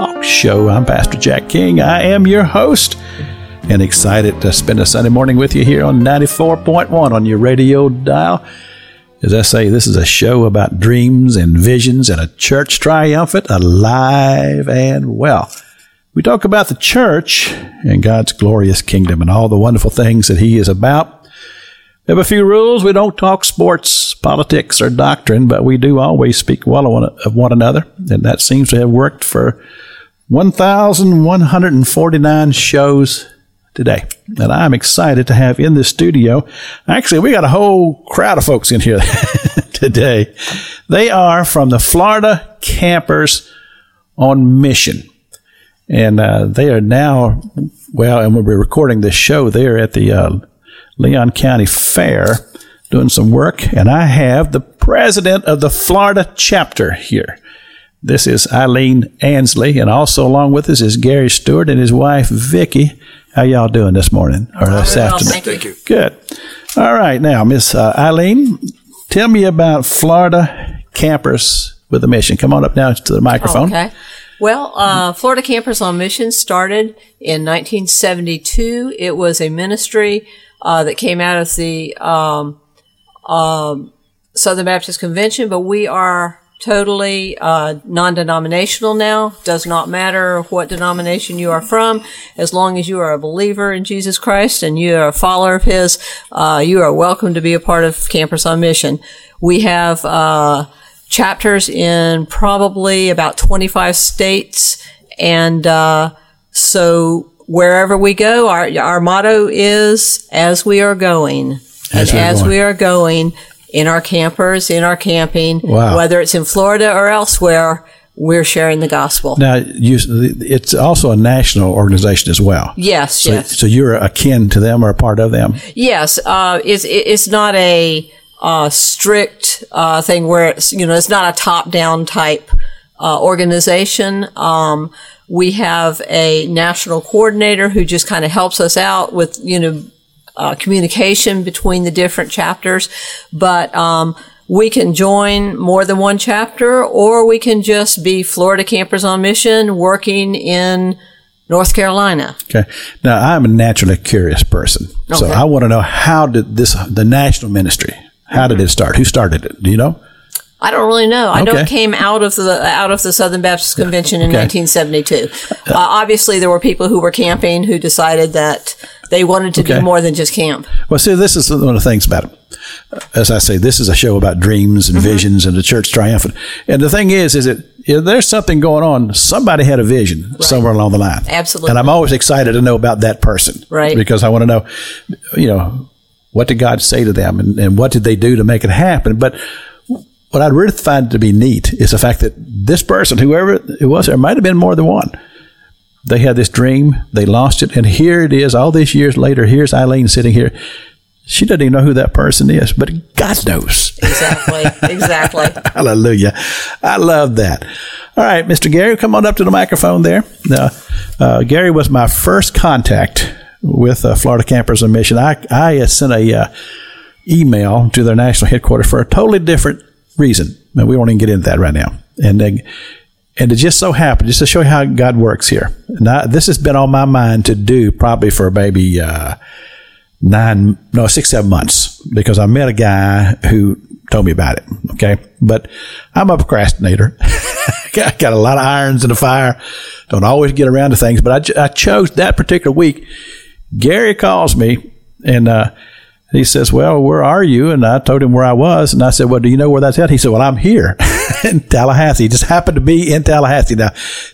talk show. I'm Pastor Jack King. I am your host and excited to spend a Sunday morning with you here on 94.1 on your radio dial. As I say, this is a show about dreams and visions and a church triumphant, alive and well. We talk about the church and God's glorious kingdom and all the wonderful things that He is about. We have a few rules. We don't talk sports, politics, or doctrine, but we do always speak well of one another, and that seems to have worked for 1,149 shows today. And I'm excited to have in the studio. Actually, we got a whole crowd of folks in here today. They are from the Florida Campers on Mission. And uh, they are now, well, and when we're recording this show, they're at the uh, Leon County Fair doing some work. And I have the president of the Florida chapter here. This is Eileen Ansley, and also along with us is Gary Stewart and his wife Vicki. How y'all doing this morning or this well, afternoon? thank you. Good. All right, now Miss uh, Eileen, tell me about Florida Campers with a Mission. Come on up now to the microphone. Okay. Well, uh, Florida Campers on Mission started in 1972. It was a ministry uh, that came out of the um, um, Southern Baptist Convention, but we are totally uh, non-denominational now. Does not matter what denomination you are from, as long as you are a believer in Jesus Christ and you are a follower of His. Uh, you are welcome to be a part of Campers on Mission. We have uh, chapters in probably about 25 states, and uh, so wherever we go, our our motto is "As we are going." As and we're as we are going in our campers, in our camping, Wow. whether it's in Florida or elsewhere, we're sharing the gospel. Now, you, it's also a national organization as well. yes, So, yes, so you're akin to them or a part of them. yes. Uh, it's it's not a uh, strict uh, thing where it's you know it's not a top down type uh, organization. Um, we have a national coordinator who just kind of helps us out with you know uh, communication between the different chapters, but um, we can join more than one chapter, or we can just be Florida Campers on Mission working in North Carolina. Okay. Now, I'm a naturally curious person, so I want to know how did this the national ministry? How did it start? Who started it? Do you know? I don't really know. I know Okay. it came out of the out of the Southern Baptist Convention in Okay. 1972. Uh, obviously, there were people who were camping who decided that they wanted to Okay. do more than just camp. Well, see, this is one of the things about it. As I say, this is a show about dreams Mm-hmm. and visions and the church triumphant. And the thing is, is that if there's something going on. Somebody had a vision somewhere along the line. Absolutely. And I'm always excited to know about that person. Right. Because I want to know, you know, what did God say to them and, and what did they do to make it happen? But what I really find to be neat is the fact that this person, whoever it was, there might have been more than one. They had this dream, they lost it, and here it is, all these years later. Here's Eileen sitting here. She doesn't even know who that person is, but God knows. Exactly. exactly. Hallelujah. I love that. All right, Mr. Gary, come on up to the microphone there. Now, uh, Gary was my first contact with uh, Florida Campers on Mission. I, I sent a uh, email to their national headquarters for a totally different reason. And we won't even get into that right now. And and it just so happened, just to show you how God works here. Now, this has been on my mind to do probably for maybe uh, nine, no, six, seven months because I met a guy who told me about it. Okay. But I'm a procrastinator. I got a lot of irons in the fire. Don't always get around to things, but I, I chose that particular week. Gary calls me and, uh, he says, Well, where are you? And I told him where I was. And I said, Well, do you know where that's at? He said, Well, I'm here in Tallahassee. Just happened to be in Tallahassee. Now,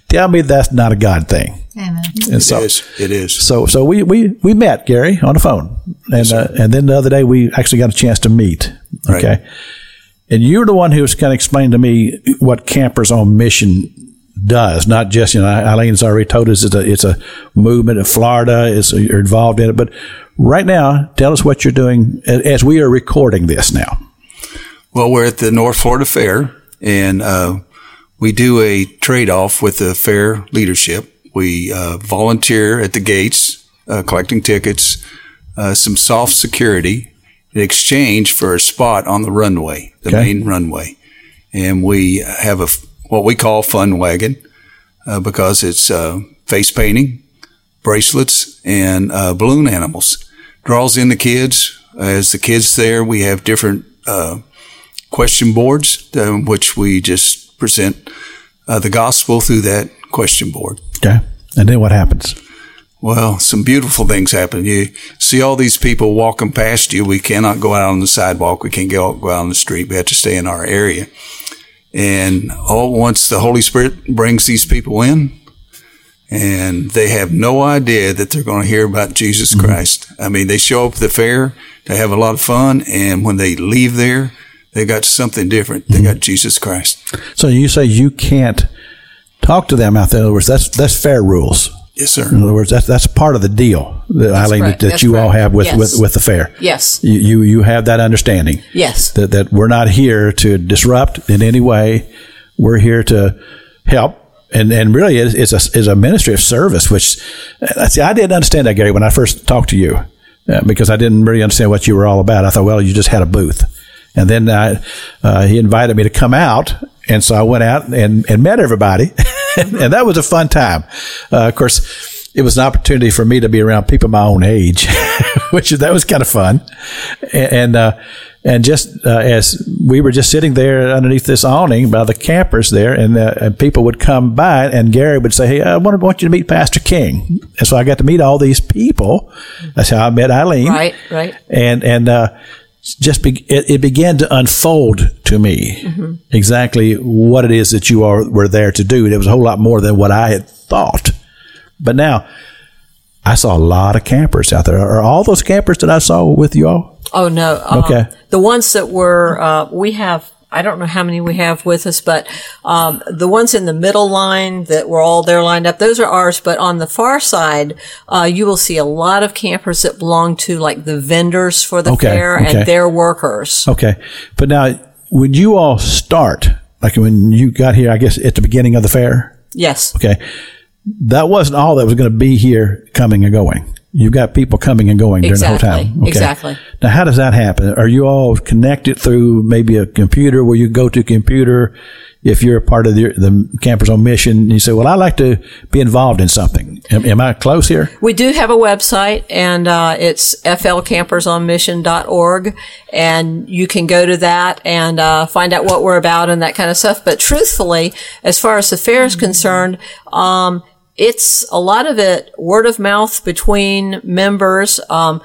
tell me that's not a God thing. Amen. And so, it is. It is. so, so we, we, we met Gary on the phone, and uh, and then the other day we actually got a chance to meet. Okay, Right. and you're the one who was kind of explaining to me what campers on mission does, not just, you know, Eileen's already told us it's a, it's a movement in Florida, it's, you're involved in it. But right now, tell us what you're doing as we are recording this now. Well, we're at the North Florida Fair and, uh, we do a trade off with the fair leadership. We, uh, volunteer at the gates, uh, collecting tickets, uh, some soft security in exchange for a spot on the runway, the Okay. main runway. And we have a, what we call fun wagon, uh, because it's, uh, face painting, bracelets, and, uh, balloon animals. Draws in the kids. As the kids there, we have different, uh, question boards, um, which we just present, uh, the gospel through that question board. Okay. And then what happens? Well, some beautiful things happen. You see all these people walking past you. We cannot go out on the sidewalk. We can't go, go out on the street. We have to stay in our area. And all once the Holy Spirit brings these people in, and they have no idea that they're going to hear about Jesus mm-hmm. Christ. I mean, they show up at the fair, they have a lot of fun, and when they leave there, they got something different. They mm-hmm. got Jesus Christ. So you say you can't talk to them out there. In other words, that's, that's fair rules. Yes, sir. In other words, that's, that's part of the deal, that, Eileen, correct. that, that you all have with, Yes. with, with the fair. Yes. You, you, you have that understanding. Yes. that, that we're not here to disrupt in any way. We're here to help. And, and really, it's, it's, a, it's a ministry of service, which, uh, see, I didn't understand that, Gary, when I first talked to you, uh, because I didn't really understand what you were all about. I thought, well, you just had a booth. And then I, uh, he invited me to come out. And so I went out and, and met everybody. and that was a fun time. Uh, of course, it was an opportunity for me to be around people my own age, which that was kind of fun. And, and, uh, and just uh, as we were just sitting there underneath this awning by the campers there, and, uh, and people would come by, and Gary would say, "Hey, I want, want you to meet Pastor King." And so I got to meet all these people. That's how I met Eileen. Right, right. And and uh, just be, it, it began to unfold to me exactly what it is that you are were there to do. It was a whole lot more than what I had thought. But now I saw a lot of campers out there. Are all those campers that I saw with you all? Oh no. Um, Okay. The ones that were uh, we have. I don't know how many we have with us, but um, the ones in the middle line that were all there lined up, those are ours. But on the far side, uh, you will see a lot of campers that belong to like the vendors for the Okay, fair okay. and their workers. Okay. But now, when you all start, like when you got here, I guess at the beginning of the fair, Yes. okay, that wasn't all that was going to be here coming and going. You've got people coming and going during the whole time. Okay. exactly. Now, how does that happen? Are you all connected through maybe a computer where you go to computer? If you're a part of the, the campers on mission, you say, "Well, I like to be involved in something." Am, am I close here? We do have a website and uh, it's flcampersonmission.org and you can go to that and uh, find out what we're about and that kind of stuff. But truthfully, as far as the fair is concerned, um, it's a lot of it word of mouth between members. Um,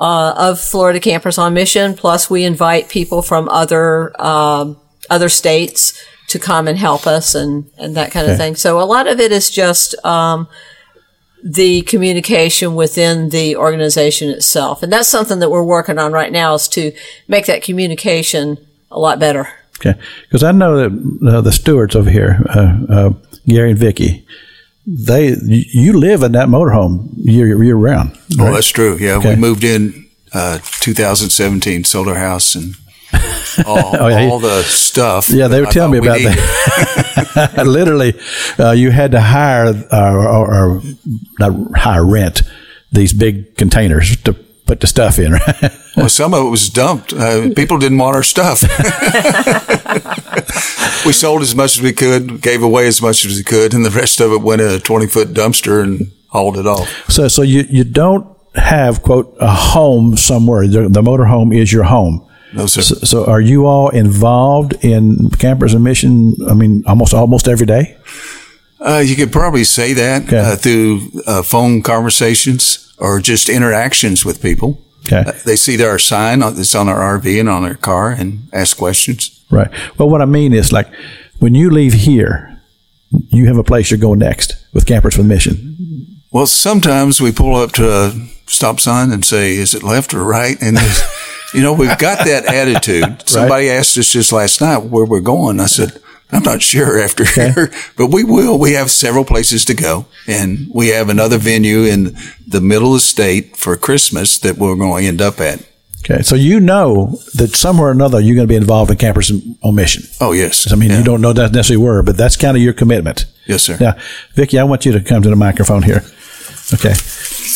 uh, of Florida Campers on Mission. Plus, we invite people from other um, other states to come and help us and and that kind of thing. So a lot of it is just um, the communication within the organization itself, and that's something that we're working on right now is to make that communication a lot better. Okay, because I know that uh, the Stewarts over here, uh, uh, Gary and Vicki, they you live in that motorhome year year round. Oh, right? that's true. Yeah, Okay. we moved in uh, 2017, sold our house, and all, Oh, yeah. all the stuff. Yeah, they were telling me about needed. that. Literally, uh, you had to hire uh, or, or not hire rent these big containers to put the stuff in. Right? Well, some of it was dumped. Uh, people didn't want our stuff. we sold as much as we could, gave away as much as we could, and the rest of it went in a 20 foot dumpster and hauled it off. so, so you you don't have quote a home somewhere. The, the motorhome is your home. No, sir. So, so, are you all involved in campers and mission? I mean, almost almost every day. Uh, you could probably say that Okay. uh, through uh, phone conversations or just interactions with people. Okay. Uh, they see our sign on- that's on our RV and on our car and ask questions. Right. Well, what I mean is like when you leave here, you have a place you're going next with Campers for the Mission. Well, sometimes we pull up to a stop sign and say, "Is it left or right?" And you know, we've got that attitude. Somebody asked us just last night where we're going. I said, I'm not sure after here, but we will. We have several places to go, and we have another venue in the middle of the state for Christmas that we're going to end up at. Okay, so you know that somewhere or another you're going to be involved in Campers on Mission. Oh yes, I mean, Yeah. you don't know that necessarily were, but that's kind of your commitment. Yes, sir. Now, Vicki, I want you to come to the microphone here, okay?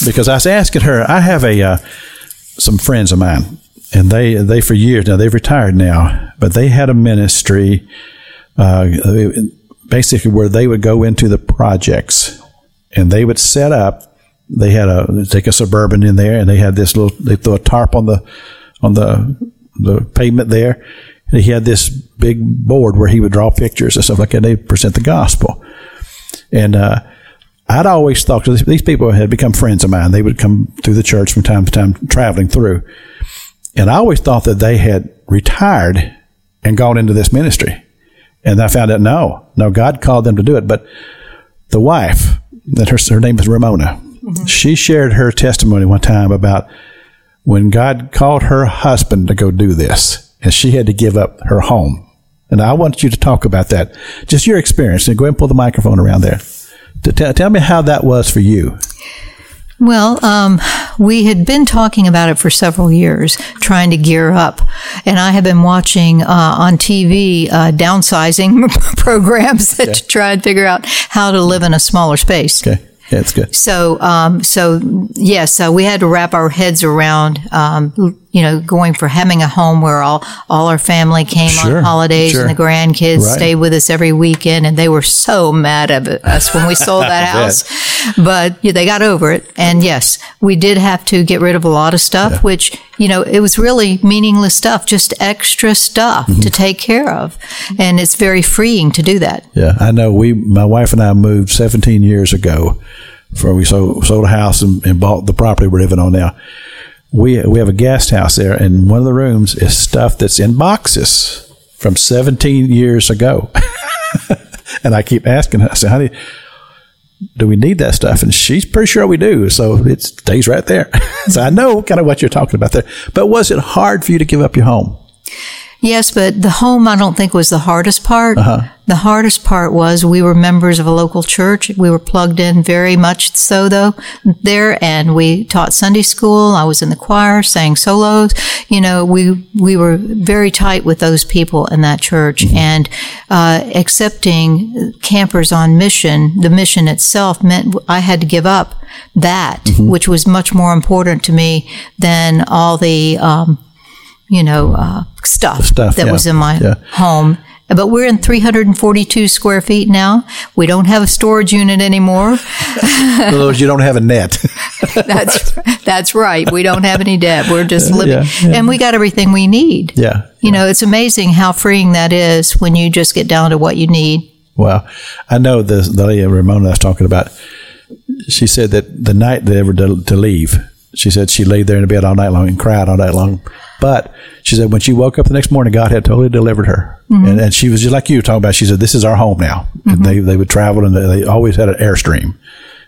Because I was asking her, I have a uh, some friends of mine, and they they for years now they've retired now, but they had a ministry, uh, basically where they would go into the projects, and they would set up. They had a take a suburban in there, and they had this little. They throw a tarp on the on the the pavement there. And he had this big board where he would draw pictures and stuff like that. They present the gospel. And uh, I'd always thought, because these people had become friends of mine, they would come through the church from time to time, traveling through. And I always thought that they had retired and gone into this ministry. And I found out, no, no, God called them to do it. But the wife, that her, her name is Ramona, mm-hmm. she shared her testimony one time about when God called her husband to go do this, and she had to give up her home. And I want you to talk about that, just your experience. And go ahead and pull the microphone around there. To tell, tell me how that was for you. Well, um, we had been talking about it for several years, trying to gear up. And I have been watching uh, on TV uh, downsizing programs to try and figure out how to live in a smaller space. Okay, yeah, it's good. So, um, so yes, so we had to wrap our heads around, um, you know, going for having a home where all all our family came Sure, on holidays sure. and the grandkids Right. stayed with us every weekend, and they were so mad at us when we sold that house. But yeah, they got over it, and yes, we did have to get rid of a lot of stuff, which you know it was really meaningless stuff, just extra stuff Mm-hmm. to take care of, and it's very freeing to do that. Yeah, I know. We, my wife and I, moved 17 years ago. For we sold sold a house and, and bought the property we're living on now. We we have a guest house there, and one of the rooms is stuff that's in boxes from 17 years ago. and I keep asking her, I say, honey, do we need that stuff? And she's pretty sure we do. So it stays right there. so I know kind of what you're talking about there. But was it hard for you to give up your home? Yes, but the home I don't think was the hardest part. Uh-huh. The hardest part was we were members of a local church. We were plugged in very much so though there and we taught Sunday school. I was in the choir, sang solos. You know, we we were very tight with those people in that church Mm-hmm. and uh, accepting campers on mission, the mission itself meant I had to give up that, Mm-hmm. which was much more important to me than all the um, you know, uh, stuff, stuff, that yeah, was in my yeah. home. But we're in 342 square feet now. We don't have a storage unit anymore. In other words, you don't have a net. That's that's right. We don't have any debt. We're just living, yeah, and we got everything we need. yeah. You know, it's amazing how freeing that is when you just get down to what you need. Well, I know the, the lady Ramona I was talking about. She said that the night they were to, to leave, she said she laid there in the bed all night long and cried all night long. But she said when she woke up the next morning, God had totally delivered her, mm-hmm. and, and she was just like you talking about. She said, "This is our home now." And mm-hmm. they they would travel, and they, they always had an airstream,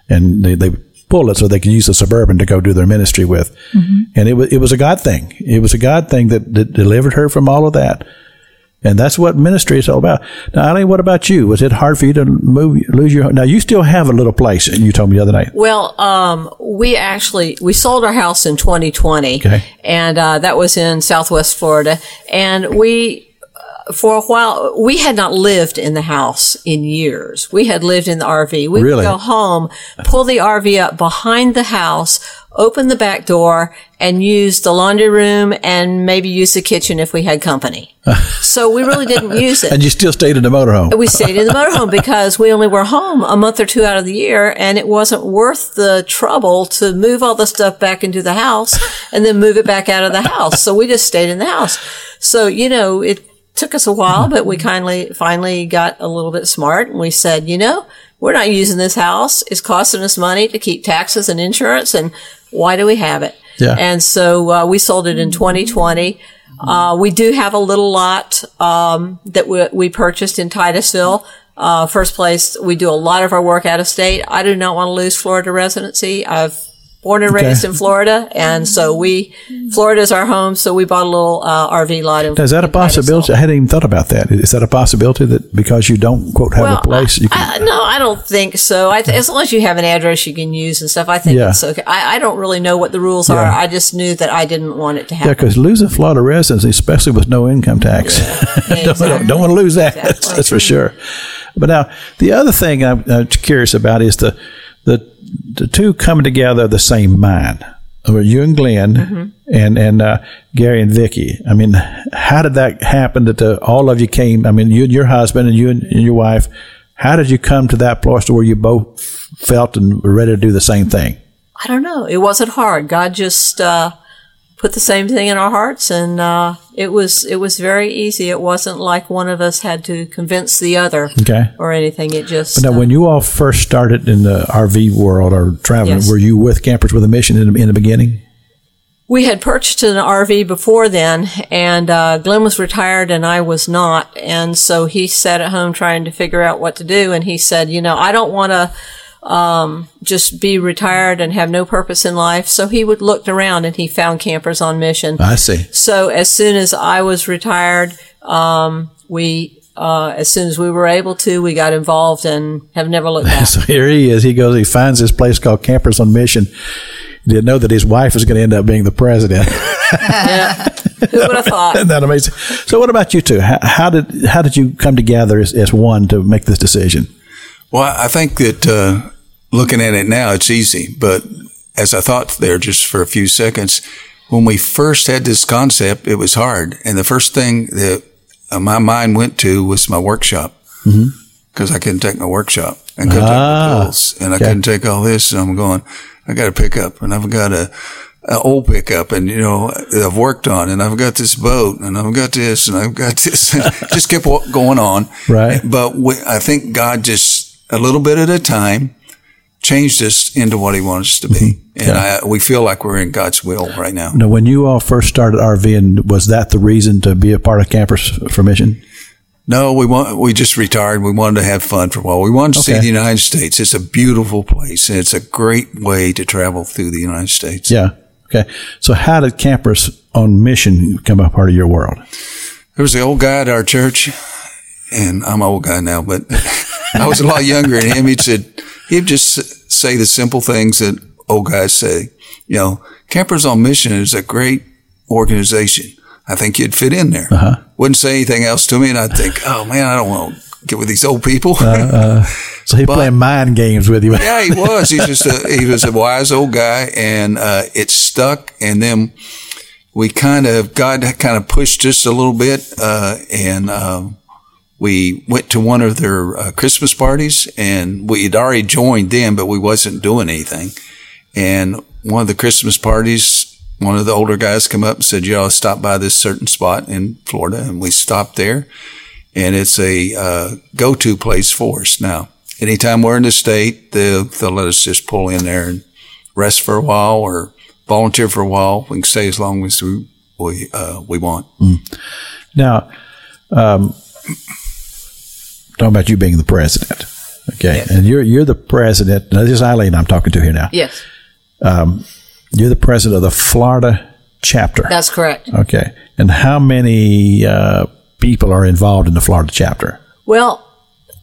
and they they pull it so they can use the suburban to go do their ministry with. Mm-hmm. And it was it was a God thing. It was a God thing that, that delivered her from all of that. And that's what ministry is all about. Now, Eileen, what about you? Was it hard for you to move, lose your? Now, you still have a little place, and you told me the other night. Well, um, we actually we sold our house in 2020, Okay. and uh, that was in Southwest Florida. And we, for a while, we had not lived in the house in years. We had lived in the RV. We Really? would go home, pull the RV up behind the house, open the back door, and use the laundry room and maybe use the kitchen if we had company. so we really didn't use it And you still stayed in the motorhome. we stayed in the motorhome because we only were home a month or two out of the year and it wasn't worth the trouble to move all the stuff back into the house and then move it back out of the house. So we just stayed in the house. So, you know, it took us a while, but we kindly finally got a little bit smart and we said, you know, we're not using this house. It's costing us money to keep taxes and insurance and why do we have it? Yeah. And so uh, we sold it in 2020. Uh, we do have a little lot um, that we, we purchased in Titusville. Uh, first place, we do a lot of our work out of state. I do not want to lose Florida residency. I've born and raised in Florida, and so we Florida is our home. So we bought a little uh, RV lot. In, Now, is that a possibility? I hadn't even thought about that. Is that a possibility that because you don't quote have Well, a place, you can? I, no, I don't think so. I th- as long as you have an address you can use and stuff, I think Yeah. it's okay. I, I don't really know what the rules are. I just knew that I didn't want it to happen. yeah, because losing Florida residency, especially with no income tax, don't, exactly. don't want to lose that. That's, Exactly. that's for sure. But now the other thing I'm, I'm curious about is the the the two coming together of the same mind. Or you and Glenn Mm-hmm. and and uh, Gary and Vicki. I mean, how did that happen? That uh, all of you came. I mean, you and your husband and you and, and your wife. How did you come to that place to where you both felt and were ready to do the same thing? I don't know. It wasn't hard. God just uh, put the same thing in our hearts, and uh, it was it was very easy. It wasn't like one of us had to convince the other Okay. or anything. It just Now, uh, when you all first started in the RV world or traveling, Yes. were you with Campers with a Mission in the, in the beginning? we had purchased an RV before then, and uh, Glenn was retired and I was not, and so he sat at home trying to figure out what to do. And he said, "You know, I don't want to." Um, just be retired and have no purpose in life. So he would looked around and he found campers on mission. I see. So as soon as I was retired, um, we, uh, as soon as we were able to, we got involved and have never looked back. So here he is. He goes, he finds this place called Campers on Mission. He didn't know that his wife was going to end up being the president. Who would have thought? Isn't that amazing? So, what about you two? How, how did how did you come together as, as one to make this decision? Well, I think that uh, looking at it now, it's easy. But as I thought there just for a few seconds, when we first had this concept, it was hard. And the first thing that uh, my mind went to was my workshop because I couldn't take my workshop and couldn't Ah, take the bills and I okay. couldn't take all this. And I'm going, I got a pickup and I've got a, a old pickup and, you know, I've worked on and I've got this boat and I've got this and I've got this. just kept going on. Right. But we, I think God just a little bit at a time changed us into what He wants us to be, mm-hmm. and I, we feel like we're in God's will right now. Now, when you all first started RVing, was that the reason to be a part of Campers for Mission? No, we want we just retired. We wanted to have fun for a while. We wanted to see the United States. It's a beautiful place, and it's a great way to travel through the United States. Yeah. Okay. So, how did Campers on Mission become a part of your world? There was the old guy at our church, and I'm an old guy now, but I was a lot younger than him. He'd said he'd just say the simple things that old guys say. You know, Campers on Mission is a great organization. I think you'd fit in there. Uh-huh. Wouldn't say anything else to me, and I'd think, oh man, I don't want to get with these old people. So, he playing mind games with you. yeah, he was. He's just a, he was a wise old guy, and uh, it stuck. And then we kind of God kind of pushed us a little bit, uh, and um, we went to one of their uh, Christmas parties, and we had already joined them, but we wasn't doing anything. And one of the Christmas parties, one of the older guys come up and said, "You ought to stop by this certain spot in Florida," and we stopped there. And it's a uh, go-to place for us now. Anytime we're in the state, they'll, they'll let us just pull in there and rest for a while or volunteer for a while. We can stay as long as we we, uh, we want. Now, um, talking about you being the president, okay, and you're you're the president. Now, this is Eileen I'm talking to here now. Yes, You're the president of the Florida chapter. that's correct. Okay, and how many uh, people are involved in the Florida chapter? Well,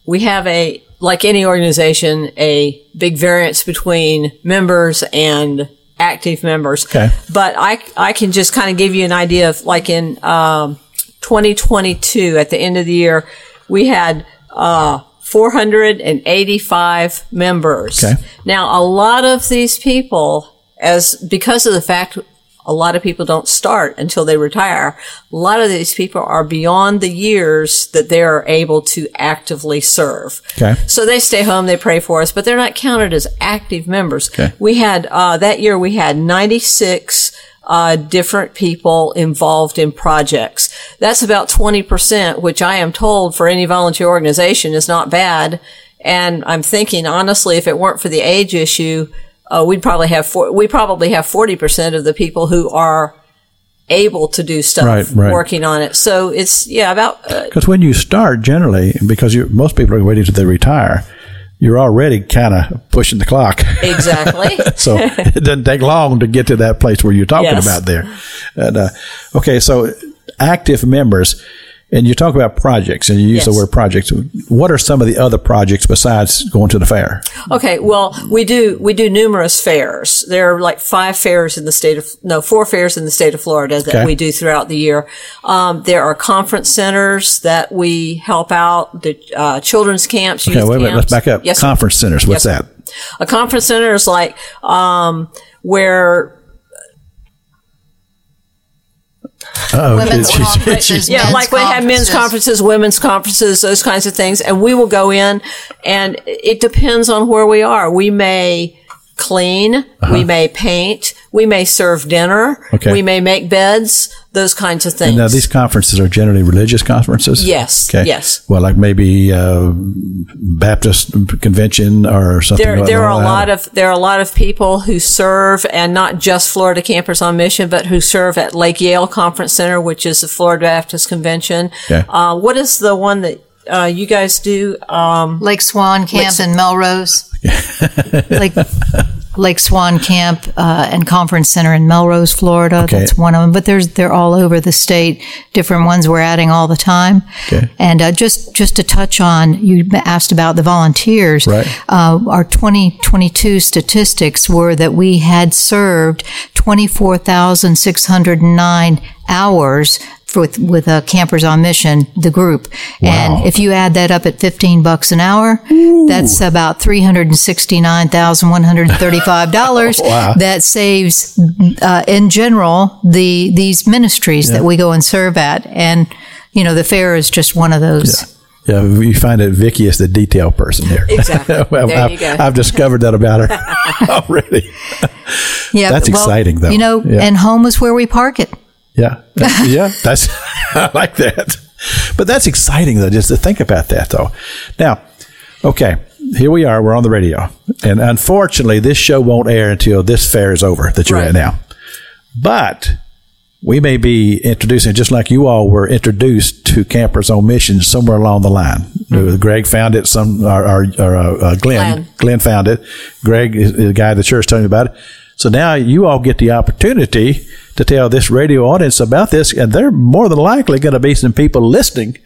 we have a, like any organization, a big variance between members and active members. Okay. But I, I can just kind of give you an idea of like in, um, 2022 at the end of the year, we had, uh, 485 members. Okay. Now, a lot of these people, as because of the fact a lot of people don't start until they retire, a lot of these people are beyond the years that they are able to actively serve. Okay. So they stay home, they pray for us, but they're not counted as active members. Okay. We had, uh, that year we had 96 uh, different people involved in projects. That's about 20%, which I am told for any volunteer organization is not bad. And I'm thinking, honestly, if it weren't for the age issue, uh, we'd probably have four, we probably have 40% of the people who are able to do stuff Right, right. working on it. So it's, yeah, about, uh, Because when you start, generally, because you most people are waiting till they retire, you're already kind of pushing the clock. Exactly. so it doesn't take long to get to that place where you're talking Yes. about there. And, uh, okay, so active members, and you talk about projects, and you use the word projects. What are some of the other projects besides going to the fair? Okay, well, we do we do numerous fairs. There are like five fairs in the state of no four fairs in the state of Florida that Okay. we do throughout the year. Um, there are conference centers that we help out. The uh, children's camps. Okay, wait a minute. Let's back up. Yes, sir. Conference centers. What's Yes, that? sir. A conference center is like um, where Oh, Women's she's- conferences, yeah, men's like we have men's conferences, women's conferences, those kinds of things, and we will go in, and it depends on where we are. We may clean, we may paint, we may serve dinner, Uh-huh. Okay. we may make beds, those kinds of things. Now, these conferences are generally religious conferences? Yes, Okay. yes. Well, like maybe uh, Baptist convention or something there, like there are a lot of there are a lot of people who serve, and not just Florida Campers on Mission, but who serve at Lake Yale Conference Center, which is the Florida Baptist Convention. Okay. Uh, what is the one that uh, you guys do? Um, Lake Swan Camp in Melrose. Lake Lake Swan Camp uh, and Conference Center in Melrose, Florida. Okay. That's one of them. But there's they're all over the state. Different ones we're adding all the time. Okay. And uh, just just to touch on, you asked about the volunteers. Right. Uh, our 2022 statistics were that we had served 24,609 hours with with uh, Campers on Mission, the group. And if you add that up at 15 bucks an hour, that's about $369,135 Wow. that saves uh, in general the these ministries that we go and serve at. And you know, the fair is just one of those. Yeah, we find that Vicki is the detail person here. Exactly. well, There I've, you go. I've discovered that about her already. Yeah, That's well, exciting, though. You know, Yeah. and home is where we park it. Yeah, yeah, that's I like that. But that's exciting though, just to think about that though. Now, okay, here we are. We're on the radio, and unfortunately, this show won't air until this fair is over that you're Right. at now. But we may be introducing, just like you all were introduced to Campers on Mission somewhere along the line. Uh, Greg found it. Some, or, or, or uh, Glenn, Glenn. Glenn found it. Greg is the guy at the church telling me about it. So now you all get the opportunity to tell this radio audience about this, and they're more than likely going to be some people listening.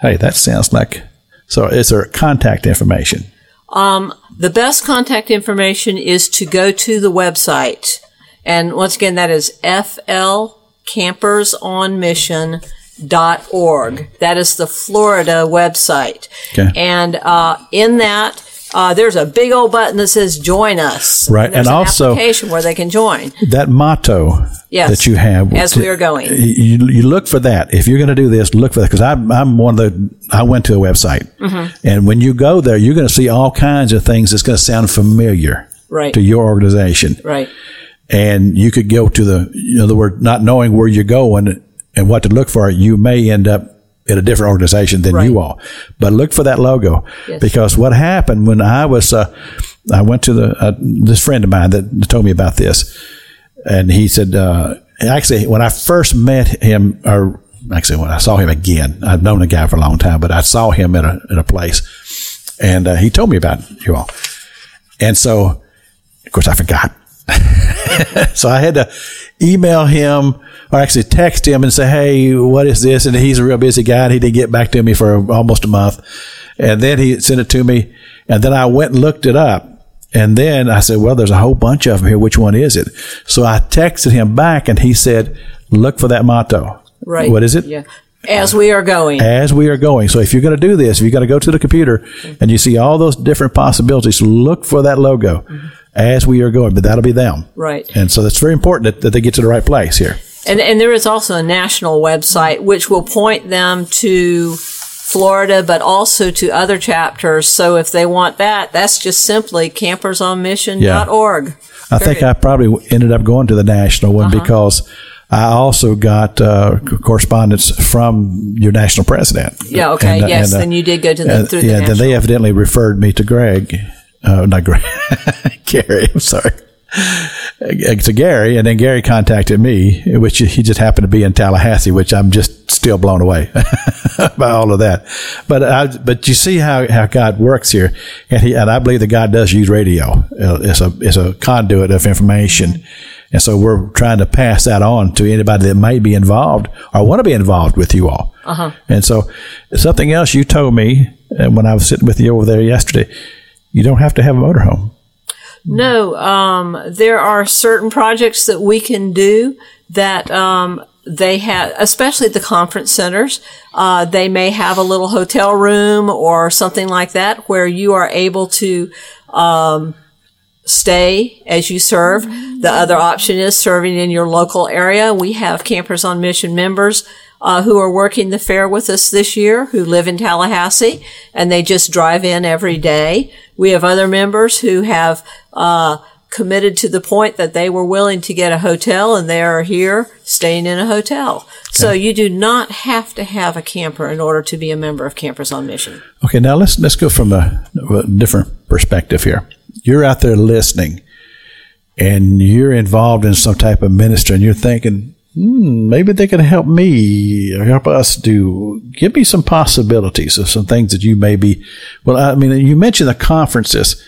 Hey, that sounds like. So, is there contact information? Um, The best contact information is to go to the website. And once again, that is flcampersonmission.org. That is the Florida website. Okay. And uh, in that, uh, there's a big old button that says join us. Right, there's and an also- application where they can join. That motto Yes, that you have as we are going. You, you look for that. If you're going to do this, look for that because I'm, I'm one of the. I went to a website, Mm-hmm. and when you go there, you're going to see all kinds of things that's going to sound familiar Right. to your organization. Right. and you could go to the in other words not knowing where you're going and what to look for you may end up in a different organization than you Right. are. But look for that logo. Yes. because what happened when i was uh, i went to the uh, this friend of mine that told me about this. And he said uh, actually when i first met him or actually when i saw him again i've known the guy for a long time but i saw him at a, at a place. And uh, he told me about you all. And so of course i forgot so I had to email him or actually text him and say, Hey, what is this? And he's a real busy guy and he didn't get back to me for almost a month. And then he sent it to me. And then I went and looked it up. And then I said, well, there's a whole bunch of them here. Which one is it? So I texted him back and he said, look for that motto. Right. What is it? Yeah. As we are going. as we are going. So if you're going to do this, if you're going to go to the computer and you see all those different possibilities, look for that logo mm-hmm. As we are going. But that'll be them. Right. And so that's very important that, that they get to the right place here. And, and there is also a national website which will point them to Florida, but also to other chapters. So if they want that, that's just simply campersonmission.org. I think I probably ended up going to the national one Uh-huh. because I also got uh, correspondence from your national president. Yeah, okay, And, uh, yes, and, uh, then you did go to the, and- through the yeah, then they evidently referred me to Greg. Uh, not Greg, Gary. I'm sorry. to Gary, and then Gary contacted me, which he just happened to be in Tallahassee, which I'm just still blown away by all of that. But I, but you see how, how God works here, and he and I believe that God does use radio uh, as a as a conduit of information. And so we're trying to pass that on to anybody that may be involved or want to be involved with you all. Uh-huh. And so something else you told me uh, when I was sitting with you over there yesterday, you don't have to have a motorhome. No, um, there are certain projects that we can do that um, they have, especially the conference centers. Uh, they may have a little hotel room or something like that where you are able to um, stay as you serve. The other option is serving in your local area. We have Campers on Mission members uh, who are working the fair with us this year who live in Tallahassee and they just drive in every day. We have other members who have uh, committed to the point that they were willing to get a hotel and they are here staying in a hotel. So you do not have to have a camper in order to be a member of Campers on Mission. Okay, now let's let's go from a, a different perspective here. You're out there listening, and you're involved in some type of ministry, and you're thinking, hmm, maybe they can help me or help us do. Give me some possibilities of some things that you may be. Well, I mean, you mentioned the conferences.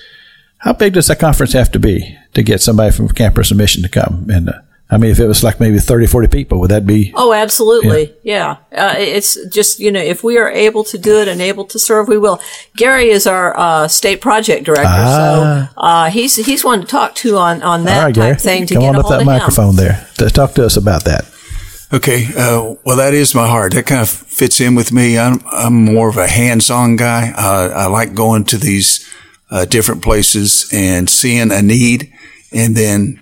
How big does that conference have to be to get somebody from Campers on Mission to come? And uh, I mean, if it was like maybe 30, 40 people, would that be? Oh, absolutely. Yeah. Uh, it's just, you know, if we are able to do it and able to serve, we will. Gary is our uh, state project director. Ah. So uh, he's he's one to talk to on, on that All right, type Gary, thing to come get on a up hold that of him. microphone there. To talk to us about that. Okay, uh, well, that is my heart. That kind of fits in with me. I'm I'm more of a hands-on guy. Uh, I like going to these uh, different places and seeing a need, and then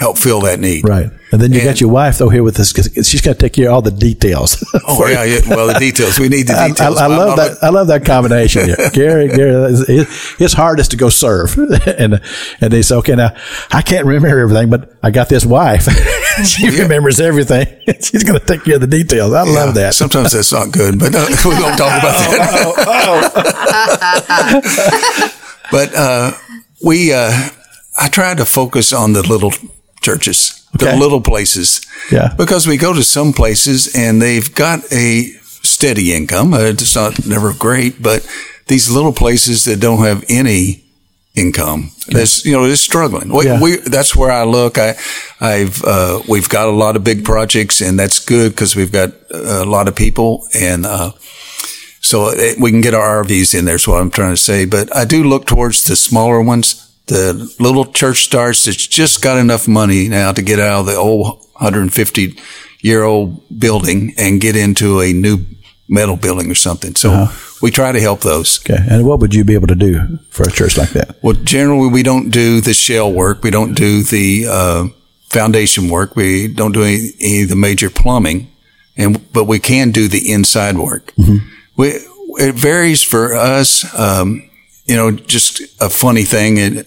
help fill that need. Right. And then you And- got your wife though here with us because she's got to take care of all the details. Oh yeah, yeah. Well, the details. We need the I, I, details. I I'm love that. I love that combination. Yeah. Gary, Gary, it's, it's hardest to go serve, and and they say, okay, now I can't remember everything, but I got this wife. she remembers everything. She's going to take care of the details. I love that. Sometimes that's not good, but uh, we won't talk about that. but uh, we, uh, I try to focus on the little churches, Okay. the little places. Yeah. Because we go to some places and they've got a steady income. Uh, It's not never great, but these little places that don't have any income, that's you know, is struggling. We, Yeah. we that's where I look. I, I've uh, we've got a lot of big projects, and that's good because we've got a lot of people, and uh, so it, we can get our RVs in there. Is what I'm trying to say. But I do look towards the smaller ones, the little church starts that's just got enough money now to get out of the old 150 year old building and get into a new metal building or something. So we try to help those. Okay. And what would you be able to do for a church like that? Well, generally, we don't do the shell work. We don't do the uh, foundation work. We don't do any, any of the major plumbing, and but we can do the inside work. We it varies for us. Um, you know, just a funny thing. And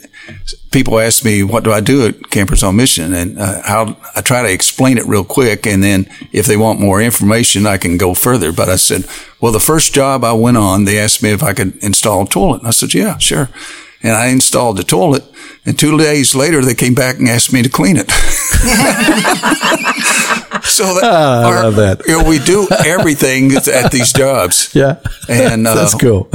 people ask me, "What do I do at Campers on Mission?" And uh, how I try to explain it real quick, and then if they want more information, I can go further. But I said, "Well, the first job I went on, they asked me if I could install a toilet." And I said, "Yeah, sure." And I installed the toilet, and two days later, they came back and asked me to clean it. so that, Ah, I our- love that. you know, we do everything at these jobs. Yeah. And, uh, that's cool.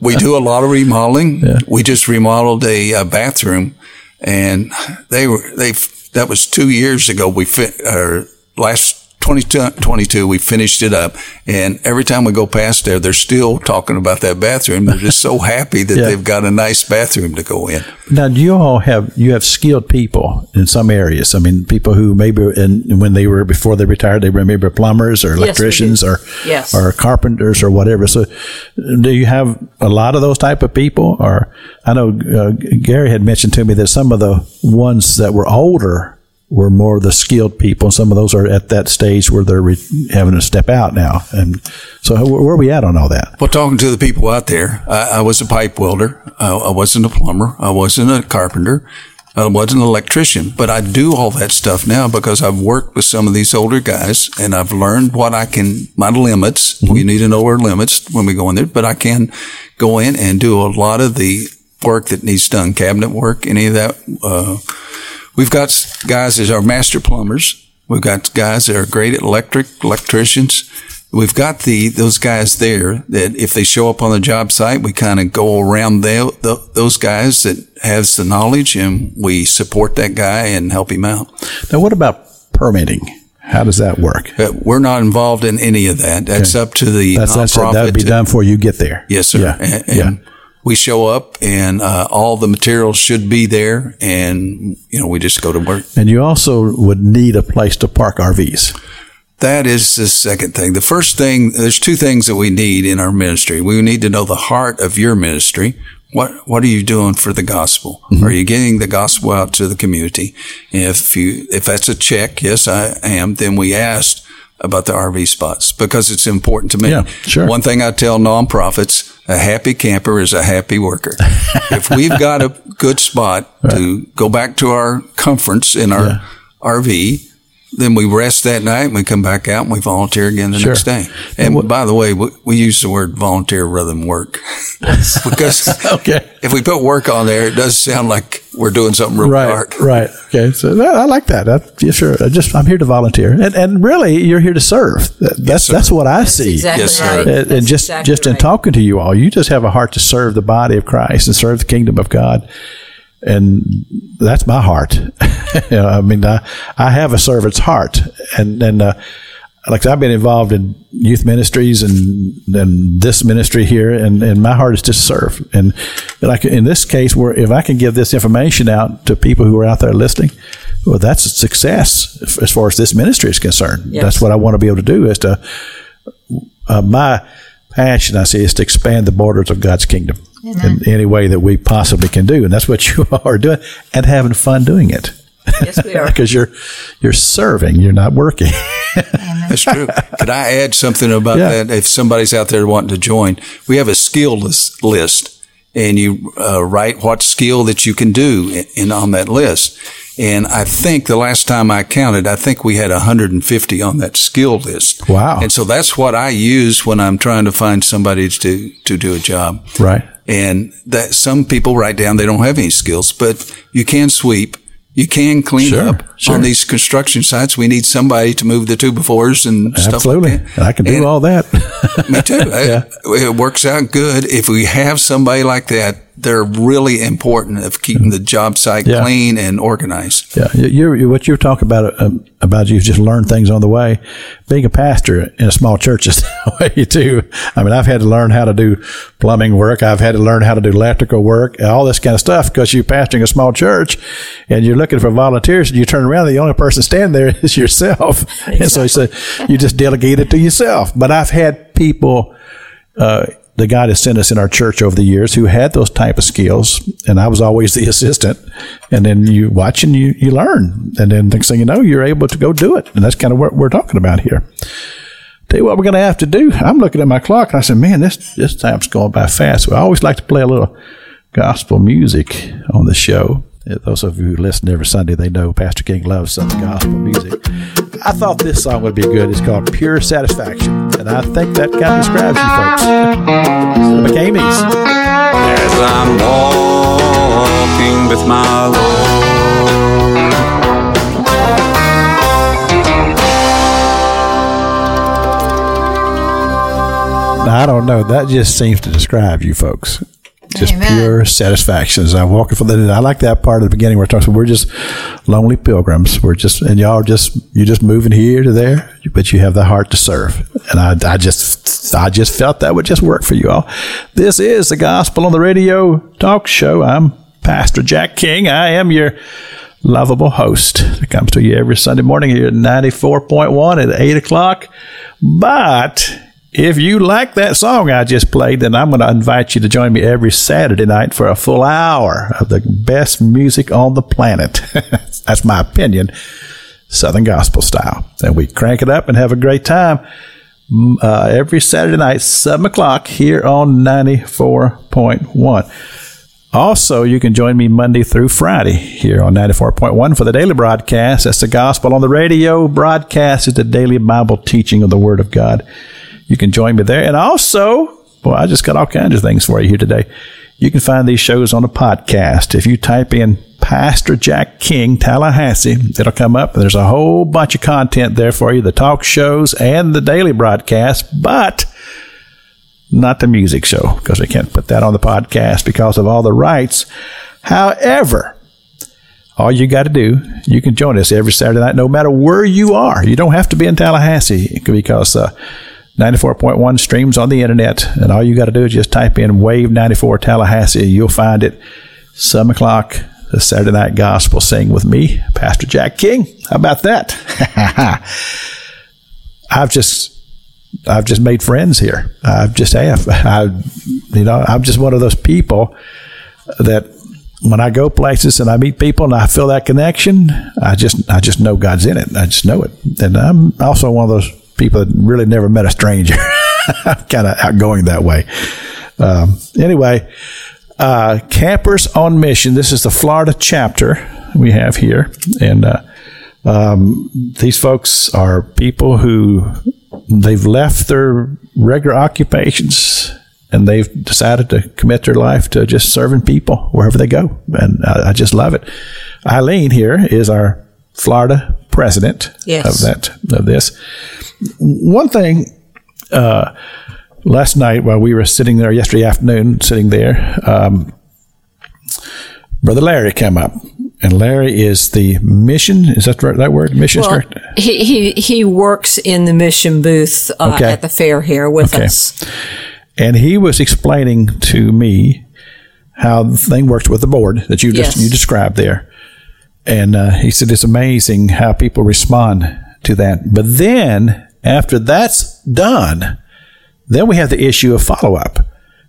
We do a lot of remodeling. We just remodeled a, uh bathroom, and they were they. That was two years ago. We fit or last 2022 we finished it up, and every time we go past there, they're still talking about that bathroom. They're just so happy that Yeah. they've got a nice bathroom to go in. Now, do you all have you have skilled people in some areas? I mean, people who maybe in, when they were before they retired, they were maybe plumbers or we do. electricians or Yes. or carpenters or whatever. So, do you have a lot of those type of people? Or I know uh, Gary had mentioned to me that some of the ones that were older were more the skilled people. Some of those are at that stage where they're re- having to step out now. And so, where, where are we at on all that? Well, talking to the people out there, I, I was a pipe welder. I, I wasn't a plumber. I wasn't a carpenter. I wasn't an electrician, but I do all that stuff now because I've worked with some of these older guys and I've learned what I can, my limits. We need to know our limits when we go in there, but I can go in and do a lot of the work that needs done, cabinet work, any of that, uh, we've got guys as our master plumbers. We've got guys that are great at electric, electricians. We've got the those guys there that if they show up on the job site, we kind of go around the, the, those guys that has the knowledge, and we support that guy and help him out. Now, what about permitting? How does that work? But we're not involved in any of that. That's up to the That's, that's nonprofit. That would be done before you get there. Yes, sir. Yeah. And, yeah. We show up, and uh, all the materials should be there, and you know we just go to work. And you also would need a place to park RVs. That is the second thing. The first thing, there's two things that we need in our ministry. We need to know the heart of your ministry. What What are you doing for the gospel? Are you getting the gospel out to the community? If you if that's a check, yes, I am. Then we asked about the RV spots because it's important to me. Yeah, sure. One thing I tell nonprofits: a happy camper is a happy worker. if we've got a good spot to go back to our conference in our RV, then we rest that night and we come back out and we volunteer again the Sure. next day. And by the way, we, we use the word volunteer rather than work because Okay. if we put work on there, it does sound like we're doing something real Right, hard. right. Okay, so that, I like that. I, yeah, sure. I just I'm here to volunteer, and and really, you're here to serve. That, that's sir. that's what I see. Exactly Yes, sir. right. And, and just exactly just in right. talking to you all, you just have a heart to serve the body of Christ and serve the kingdom of God, and that's my heart. you know, I mean, I I have a servant's heart, and and uh, like I've been involved in youth ministries and and this ministry here, and, and my heart is to serve. And like in this case, where if I can give this information out to people who are out there listening, well, that's a success as far as this ministry is concerned. Yes. That's what I want to be able to do is to uh, my passion, I see, is to expand the borders of God's kingdom in any way that we possibly can do, and that's what you are doing, and having fun doing it. Yes, we are. because you're you're serving, you're not working. That's true. Could I add something about Yeah. that? If somebody's out there wanting to join, we have a skill list, list and you uh, write what skill that you can do in, in on that list. And I think the last time I counted, I think we had 150 on that skill list. Wow. And so that's what I use when I'm trying to find somebody to, to do a job. right. And that some people write down they don't have any skills, but you can sweep. You can clean Sure, up sure. on these construction sites. We need somebody to move the two by fours and stuff Absolutely. like. I can do And- all that. Me too. It- It works out good. If we have somebody like that, they're really important of keeping the job site Yeah. clean and organized. Yeah, you- you're, what you're talking about um, about you just learn things on the way. Being a pastor in a small church is that way too. I mean, I've had to learn how to do plumbing work. I've had to learn how to do electrical work, all this kind of stuff because you're pastoring a small church and you're looking for volunteers. And you turn around, the only person standing there is yourself, and so you say you just delegate it to yourself. But I've had people uh, the God has sent us in our church over the years who had those type of skills, and I was always the assistant. And then you watch and you, you learn, and then next thing you know, you're able to go do it, and that's kind of what we're talking about here. Tell you what we're going to have to do. I'm looking at my clock, and I said, "Man, this this time's going by fast." So I always like to play a little gospel music on the show. Uh, those of you who listen every Sunday, they know Pastor King loves some gospel music. I thought this song would be good. It's called Pure Satisfaction. And I think that kind of describes you folks. the McKameys. as I'm walking with my Lord. I don't know. That just seems to describe you folks. Just Amen. pure satisfaction as I'm walking for the. I like that part of the beginning where it talks. about We're just lonely pilgrims. We're just and y'all are just you're just moving here to there, but you have the heart to serve. And I, I just I just felt that would just work for you all. This is the Gospel on the Radio talk show. I'm Pastor Jack King. I am your lovable host that comes to you every Sunday morning here at 94.1 at 8 o'clock. But if you like that song I just played, then I'm going to invite you to join me every Saturday night for a full hour of the best music on the planet. That's my opinion. Southern gospel style. And we crank it up and have a great time mm, uh, every Saturday night, 7 o'clock here on 94.1. Also, you can join me Monday through Friday here on 94.1 for the daily broadcast. That's the gospel on the radio. Broadcast is the daily Bible teaching of the Word of God. You can join me there. And also, well, I just got all kinds of things for you here today. You can find these shows on a podcast. If you type in Pastor Jack King, Tallahassee. It'll come up. There's a whole bunch of content there for you the talk shows and the daily broadcast, but not the music show because we can't put that on the podcast because of all the rights. However, all you got to do, you can join us every Saturday night, no matter where you are. You don't have to be in Tallahassee because uh, 94.1 streams on the internet, and all you got to do is just type in Wave 94 Tallahassee. You'll find it. 7 o'clock, the Saturday Night Gospel Sing with me, Pastor Jack King. How about that? I've just I've just made friends here. I've just have. I, you know, I'm just one of those people that when I go places and I meet people and I feel that connection, I just I just know God's in it. I just know it. And I'm also one of those people that really never met a stranger. Kind of outgoing that way. Um, anyway, uh, Campers on Mission. This is the Florida chapter we have here, and uh, um, these folks are people who they've left their regular occupations and they've decided to commit their life to just serving people wherever they go. And I, I just love it. Eileen here is our Florida president Yes. of that of this. One thing uh, last night while we were sitting there yesterday afternoon, sitting there, um, Brother Larry came up, and Larry is the mission. Is that right, that word? Mission Well, he, he he works in the mission booth uh, Okay. at the fair here with Okay. us. and he was explaining to me how the thing works with the board that you just Yes. you described there. And uh, he said it's amazing how people respond to that. But then after that's done, then we have the issue of follow up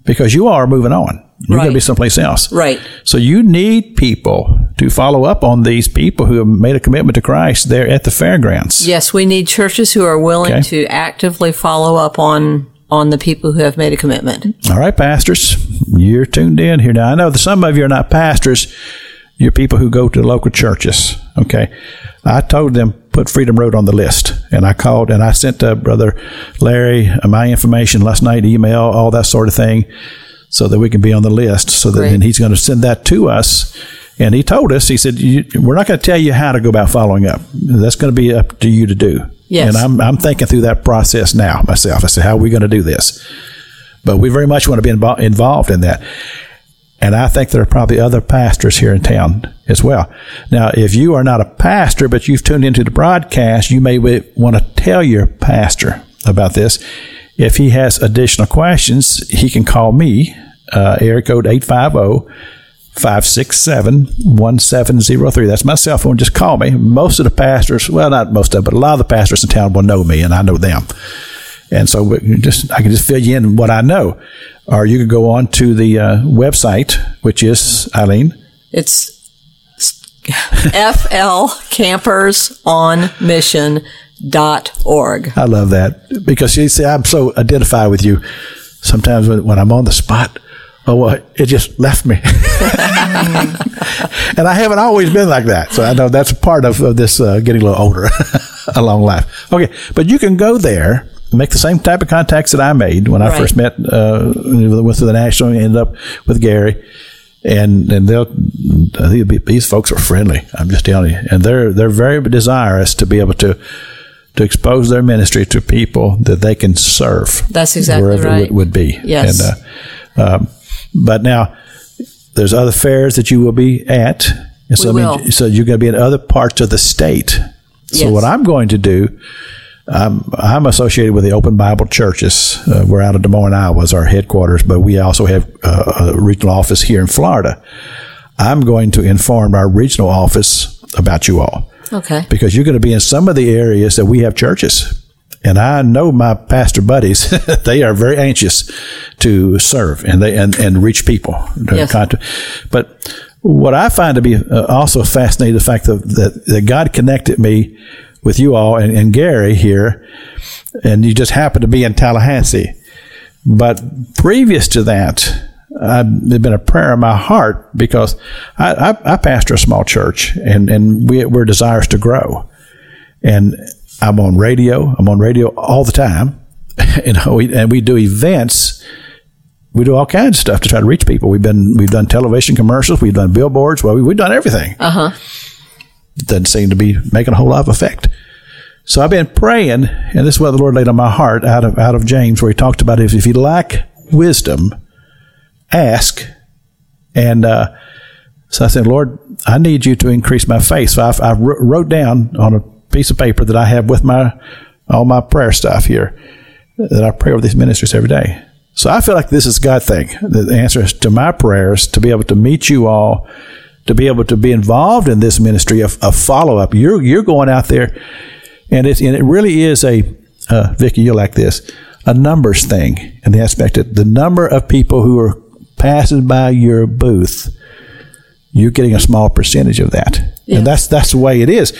because you are moving on. You're going to be someplace else. Right. So you need people to follow up on these people who have made a commitment to Christ there at the fairgrounds. Yes, we need churches who are willing Okay. to actively follow up on on the people who have made a commitment. All right, pastors, you're tuned in here now. I know that some of you are not pastors. You're people who go to local churches. Okay. I told them put Freedom Road on the list, and I called and I sent uh, Brother Larry uh, my information last night, email, all that sort of thing, so that we can be on the list. So that Great. and he's going to send that to us. And he told us, he said, you, "We're not going to tell you how to go about following up. That's going to be up to you to do." Yes. And I'm I'm thinking through that process now myself. I said, "How are we going to do this?" but we very much want to be invo- involved in that. And I think there are probably other pastors here in town as well. Now, if you are not a pastor, but you've tuned into the broadcast, you may want to tell your pastor about this. If he has additional questions, he can call me, uh, area code 850 567 1703. That's my cell phone. Just call me. Most of the pastors, well, not most of them, but a lot of the pastors in town will know me, and I know them. And so just I can just fill you in what I know. Or you could go on to the uh, website, which is Eileen. It's flcampersonmission.org. I love that because you see, I'm so identified with you. Sometimes when, when I'm on the spot, oh, well, it just left me. and I haven't always been like that. So I know that's part of, of this uh, getting a little older along life. Okay, but you can go there, make the same type of contacts that I made when I first met, uh, went to the national, ended up with Gary. And and they'll be- these folks are friendly. I'm just telling you, and they're they're very desirous to be able to to expose their ministry to people that they can serve. That's exactly wherever it right. would, would be. Yes. And, uh, um, but now there's other fairs that you will be at. And so, I mean, so you're going to be in other parts of the state. So Yes. what I'm going to do, I'm, I'm associated with the Open Bible Churches. Uh, we're out of Des Moines, Iowa, is our headquarters, but we also have uh, a regional office here in Florida. I'm going to inform our regional office about you all Okay. because you're going to be in some of the areas that we have churches. And I know my pastor buddies; they are very anxious to serve and they and, and reach people. Yes. But what I find to be uh, also fascinating the fact that, that that God connected me with you all and, and Gary here, and you just happened to be in Tallahassee. But previous to that, I, there'd been a prayer in my heart because I, I, I pastor a small church and, and we, we're desirous to grow. And I'm on radio. I'm on radio all the time. you know, and we do events we do all kinds of stuff to try to reach people. We've been we've done television commercials, we've done billboards. Well, we, we've done everything. Uh huh. Doesn't seem to be making a whole lot of effect. So I've been praying, and this is what the Lord laid on my heart out of out of James, where he talked about if, if you lack wisdom, ask. And uh, so I said, Lord, I need you to increase my faith. So I, I wrote down on a piece of paper that I have with my all my prayer stuff here that I pray over these ministers every day. So I feel like this is God thing. The answer is to my prayers to be able to meet you all, to be able to be involved in this ministry of, of follow up. You're you're going out there, and it and it really is a uh, Vicki. You like this a numbers thing in the aspect that the number of people who are passing by your booth, you're getting a small percentage of that, and that's that's the way it is.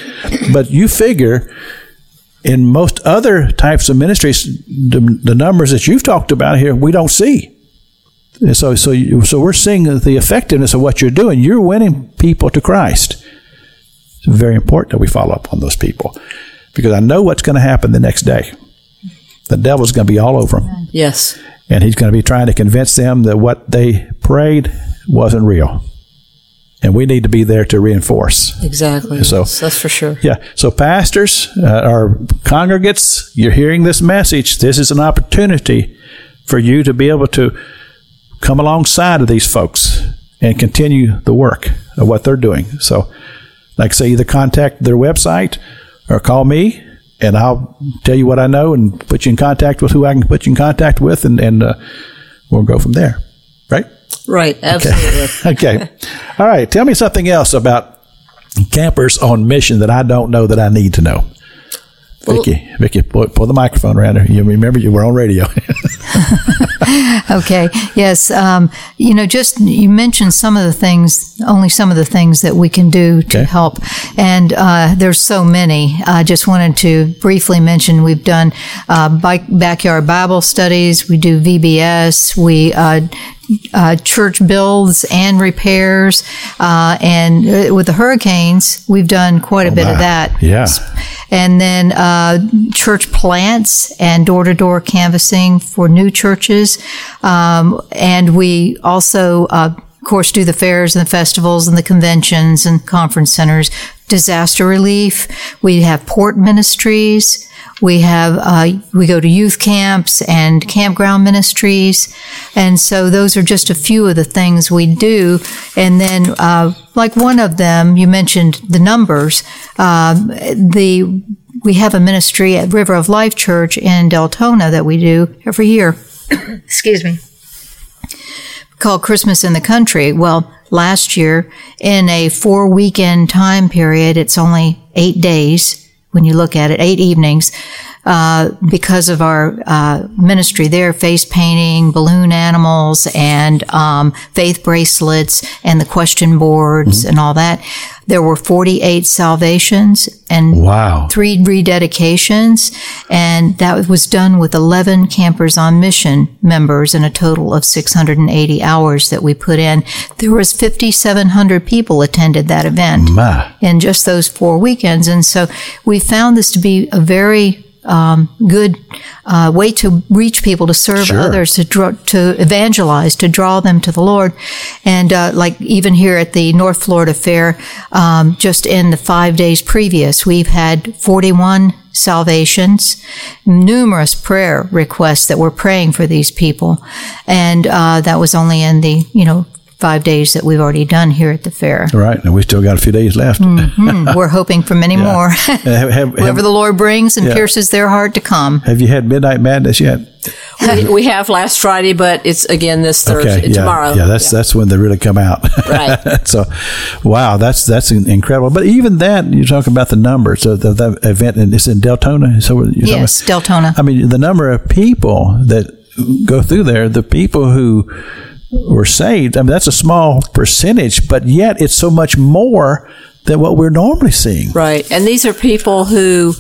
But you figure in most other types of ministries, the, the numbers that you've talked about here, we don't see. And so, so, you, so we're seeing the effectiveness of what you're doing. You're winning people to Christ. It's very important that we follow up on those people because I know what's going to happen the next day. The devil's going to be all over them, Yes. and he's going to be trying to convince them that what they prayed wasn't real. And we need to be there to reinforce. Exactly. So- Yes, that's for sure. Yeah. So, pastors uh, or congregates, you're hearing this message. This is an opportunity for you to be able to come alongside of these folks and continue the work of what they're doing. So, like I say, either contact their website or call me, and I'll tell you what I know and put you in contact with who I can put you in contact with, and, and uh, we'll go from there. Right? Right. Absolutely. Okay. All right. Tell me something else about campers on mission that I don't know that I need to know. Vicki, Vicki, pull, pull the microphone around her. You remember you were on radio. Okay. Yes. Um, you know, just you mentioned some of the things, only some of the things that we can do to Okay. help, and uh, there's so many. I just wanted to briefly mention we've done uh, bike, backyard Bible studies. We do VBS. We uh, uh, church builds and repairs, uh, and uh, with the hurricanes, we've done quite a bit my. of that Yeah. and then uh, church plants and door to door canvassing for new churches. Um, and we also, uh, of course, do the fairs and the festivals and the conventions and conference centers, disaster relief. We have port ministries. We have, uh, we go to youth camps and campground ministries. And so those are just a few of the things we do. And then, uh, like one of them, you mentioned the numbers. Um, the, we have a ministry at River of Life Church in Deltona that we do every year. Excuse me called Christmas in the Country. Well, last year, in a four weekend time period, it's only eight days when you look at it, eight evenings. Uh, because of our uh, ministry there, face painting, balloon animals, and um, faith bracelets, and the question boards, and all that, there were 48 salvations and Wow. three rededications, and that was done with 11 Campers on Mission members and a total of 680 hours that we put in. There was 5,700 people attended that event in just those four weekends, and so we found this to be a very um, good uh, way to reach people, to serve Sure. others, to draw, to evangelize, to draw them to the Lord, and uh, like even here at the North Florida Fair, um, just in the five days previous, we've had 41 salvations, numerous prayer requests that we're praying for these people, and uh, that was only in the you know five days that we've already done here at the fair. Right. And we still got a few days left. Hmm, we're hoping for many more. have, have, Whoever have, the Lord brings and Yeah. pierces their heart to come. have you had Midnight Madness yet? we, we have last Friday, but it's again this Thursday, Okay. Yeah. tomorrow. Yeah. That's that's when they really come out. Right. so, wow, that's that's incredible. But even that, you're talking about the numbers. So the, the event, and it's in Deltona. So you're Yes, about- Deltona. I mean, the number of people that go through there, the people who were saved, I mean, that's a small percentage, but yet it's so much more than what we're normally seeing. Right. And these are people who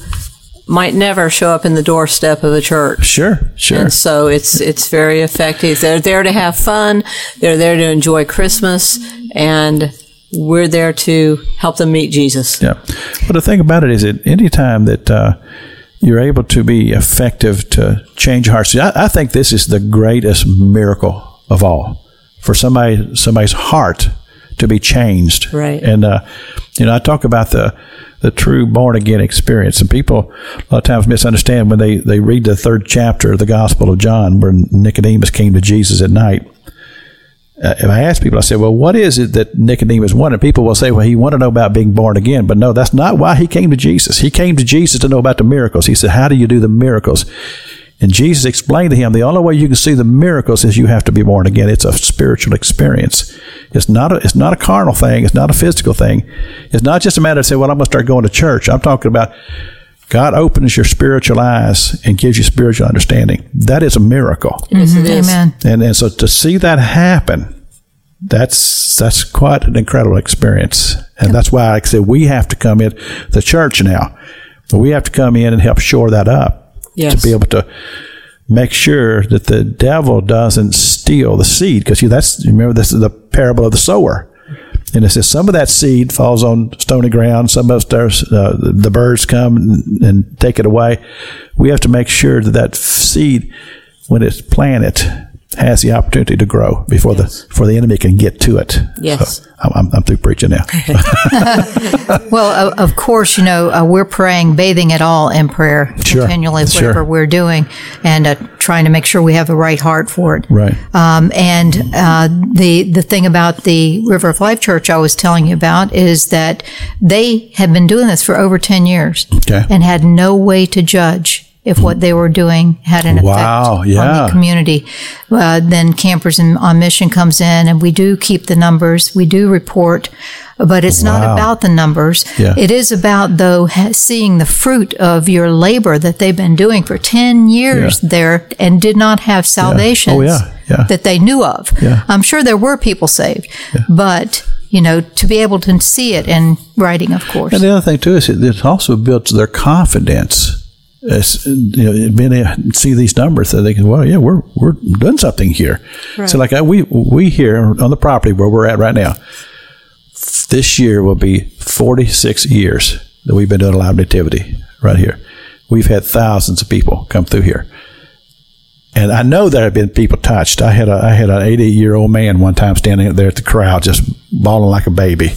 might never show up in the doorstep of a church. Sure, sure. And so it's it's very effective. They're there to have fun. They're there to enjoy Christmas, and we're there to help them meet Jesus. Yeah. But the thing about it is that any time that uh, you're able to be effective to change hearts, I, I think this is the greatest miracle of all for somebody somebody's heart to be changed. Right. And uh, you know, I talk about the the true born again experience, and people a lot of times misunderstand when they they read the third chapter of the Gospel of John, where Nicodemus came to Jesus at night. Uh, if I ask people, I say, well, what is it that Nicodemus wanted? People will say, well, he wanted to know about being born again. But no, that's not why he came to Jesus. He came to Jesus to know about the miracles. He said, how do you do the miracles? And Jesus explained to him, the only way you can see the miracles is you have to be born again. It's a spiritual experience. It's not a, it's not a carnal thing. It's not a physical thing. It's not just a matter of say, well, I'm going to start going to church. I'm talking about God opens your spiritual eyes and gives you spiritual understanding. That is a miracle. Yes, it mm-hmm. is. Amen. And and so to see that happen, that's that's quite an incredible experience. And that's why like I said we have to come in the church now. We have to come in and help shore that up Yes. to be able to make sure that the devil doesn't steal the seed because that's remember this is the parable of the sower. And it says some of that seed falls on stony ground. Some of uh, the birds come and, and take it away. We have to make sure that that seed, when it's planted, has the opportunity to grow before the before the enemy can get to it. Yes. So I'm, I'm, I'm through preaching now. Well, of, of course, you know, uh, we're praying, bathing it all in prayer Sure. continually, Sure. whatever we're doing, and uh, trying to make sure we have the right heart for it. Right. Um, and uh, the the thing about the River of Life Church I was telling you about is that they have been doing this for over ten years Okay. and had no way to judge if what they were doing had an effect Wow, on the community. Uh, then Campers in, on Mission comes in, and we do keep the numbers. We do report, but it's Wow. not about the numbers. Yeah. It is about though ha- seeing the fruit of your labor that they've been doing for ten years Yeah. there and did not have salvation Oh, yeah, yeah. that they knew of. Yeah. I'm sure there were people saved, but you know to be able to see it in writing, of course. And the other thing too is it, it also builds their confidence. As, you know, being able to see these numbers, so they can, well, yeah, we're we're doing something here. So, like I, we we here on the property where we're at right now, this year will be 46 years that we've been doing a live nativity right here. We've had thousands of people come through here. And I know there have been people touched. I had a I had an 80 year old man one time standing there at the crowd, just bawling like a baby.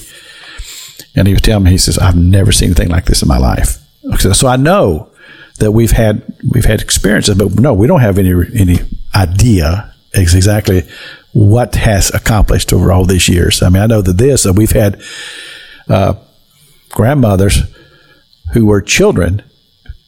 And he was telling me, he says, "I've never seen anything like this in my life." So I know that we've had we've had experiences, but no, we don't have any any idea exactly what has accomplished over all these years. I mean, I know that this that we've had uh, grandmothers who were children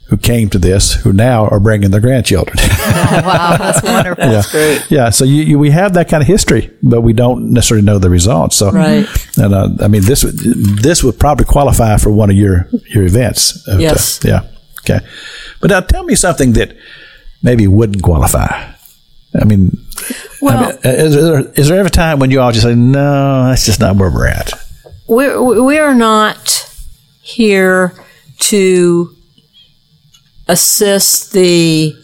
who came to this who now are bringing their grandchildren. wow, that's wonderful. yeah. Yeah. So you, you, we have that kind of history, but we don't necessarily know the results. So, Right. And uh, I mean, this would this would probably qualify for one of your your events. Uh, Yes. yeah. Okay. But now tell me something that maybe wouldn't qualify. I mean, Well, I mean, uh, is, there, is there ever a time when you all just say, no, that's just not where we're at? we're, we are not here to assist the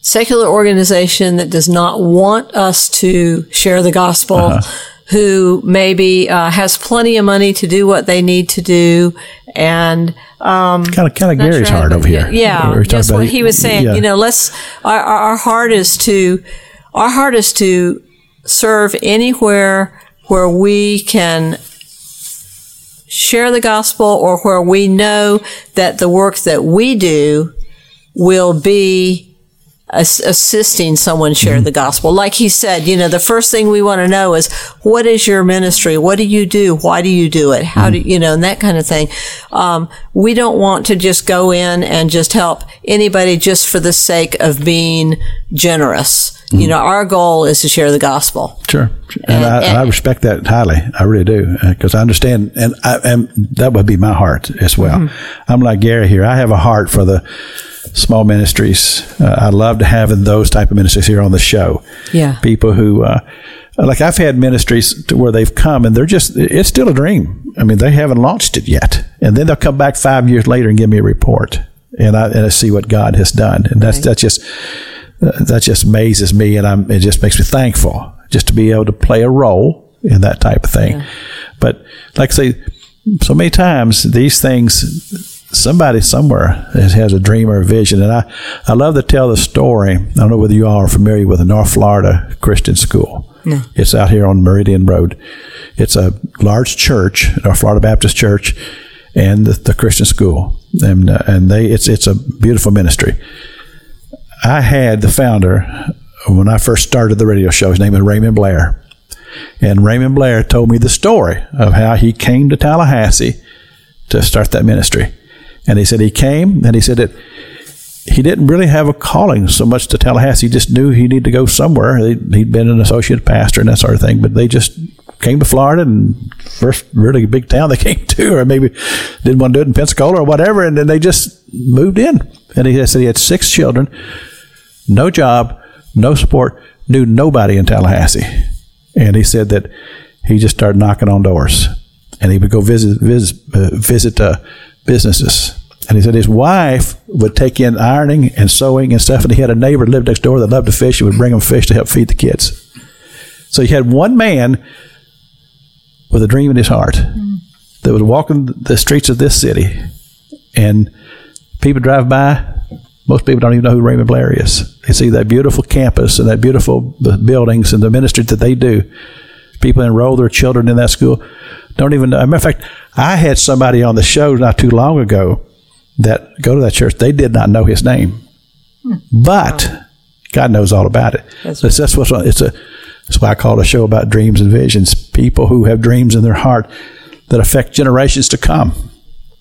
secular organization that does not want us to share the gospel, uh-huh. Who maybe uh, has plenty of money to do what they need to do, and um, Kind of, kind of Gary's sure heart over here. Yeah, We about- what he was saying. yeah. You know, let's our, our heart is to our heart is to serve anywhere where we can share the gospel or where we know that the work that we do will be assisting someone share the gospel. Like he said, you know, the first thing we want to know is what is your ministry? What do you do? Why do you do it? How do Mm-hmm. you know, and that kind of thing. Um, we don't want to just go in and just help anybody just for the sake of being generous. Mm-hmm. You know, our goal is to share the gospel. Sure, and, I, and- I respect that highly. I really do because I understand, and I, and that would be my heart as well. Mm-hmm. I'm like Gary here. I have a heart for the small ministries. Uh, I love to having those type of ministries here on the show. Yeah. people who. Uh, like I've had ministries to where they've come and they're just, it's still a dream. I mean, they haven't launched it yet. And then they'll come back five years later and give me a report and I, and I see what God has done. And that's, that's just, that just amazes me and I'm, it just makes me thankful just to be able to play a role in that type of thing. But like I say, so many times these things, somebody somewhere has, a dream or a vision. And I, I love to tell the story. I don't know whether you all are familiar with the North Florida Christian School. No. It's out here on Meridian Road. It's a large church, North Florida Baptist Church, and the, the Christian school. And, uh, and they, it's, it's a beautiful ministry. I had the founder when I first started the radio show. His name is Raymond Blair. And Raymond Blair told me the story of how he came to Tallahassee to start that ministry. And he said he came and he said that he didn't really have a calling so much to Tallahassee. He just knew he needed to go somewhere. He'd been an associate pastor and that sort of thing, but they just came to Florida and first really big town they came to, or maybe didn't want to do it in Pensacola or whatever, and then they just moved in. And he said he had six children, no job, no support, knew nobody in Tallahassee. And he said that he just started knocking on doors, and he would go visit visit uh, visit uh, businesses. And he said his wife would take in ironing and sewing and stuff, and he had a neighbor that lived next door that loved to fish. He would bring him fish to help feed the kids. So he had one man with a dream in his heart that was walking the streets of this city, and people drive by. Most people don't even know who Raymond Blair is. They see that beautiful campus and that beautiful buildings and the ministry that they do. People enroll their children in that school. Don't even know. As a matter of fact, I had somebody on the show not too long ago that go to that church. They did not know his name, but God knows all about it. That's, that's, that's what's it's a. That's why I call it a show about dreams and visions. People who have dreams in their heart that affect generations to come,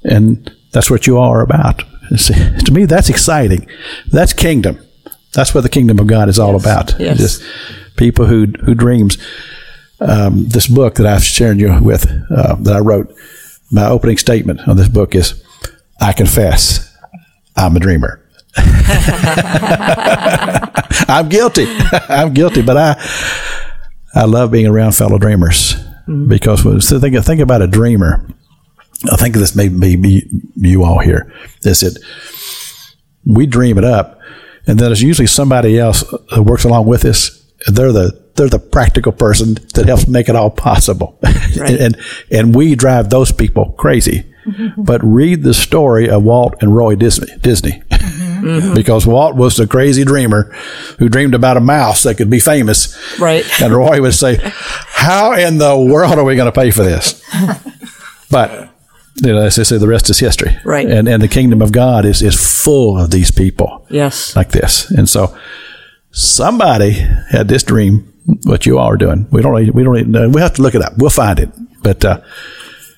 and that's what you all are about. See, to me, that's exciting. That's kingdom. That's what the kingdom of God is all yes. about. Yes. Just people who who dreams. Um, this book that I've shared you with uh, that I wrote my opening statement on this book is I confess I'm a dreamer. I'm guilty. I'm guilty, but I I love being around fellow dreamers mm-hmm. because when so think think about a dreamer. I think this may be you all here. Is it we dream it up, and then there's usually somebody else who works along with us. They're the they're the practical person that helps make it all possible. Right. and, and we drive those people crazy. Mm-hmm. But read the story of Walt and Roy Disney. Disney. Mm-hmm. because Walt was the crazy dreamer who dreamed about a mouse that could be famous. Right. And Roy would say, How in the world are we going to pay for this? but you know, as I say, the rest is history. Right. And and the kingdom of God is is full of these people. Yes. Like this. And so somebody had this dream what you all are doing. We don't we don't even know. We have to look it up. We'll find it. But uh,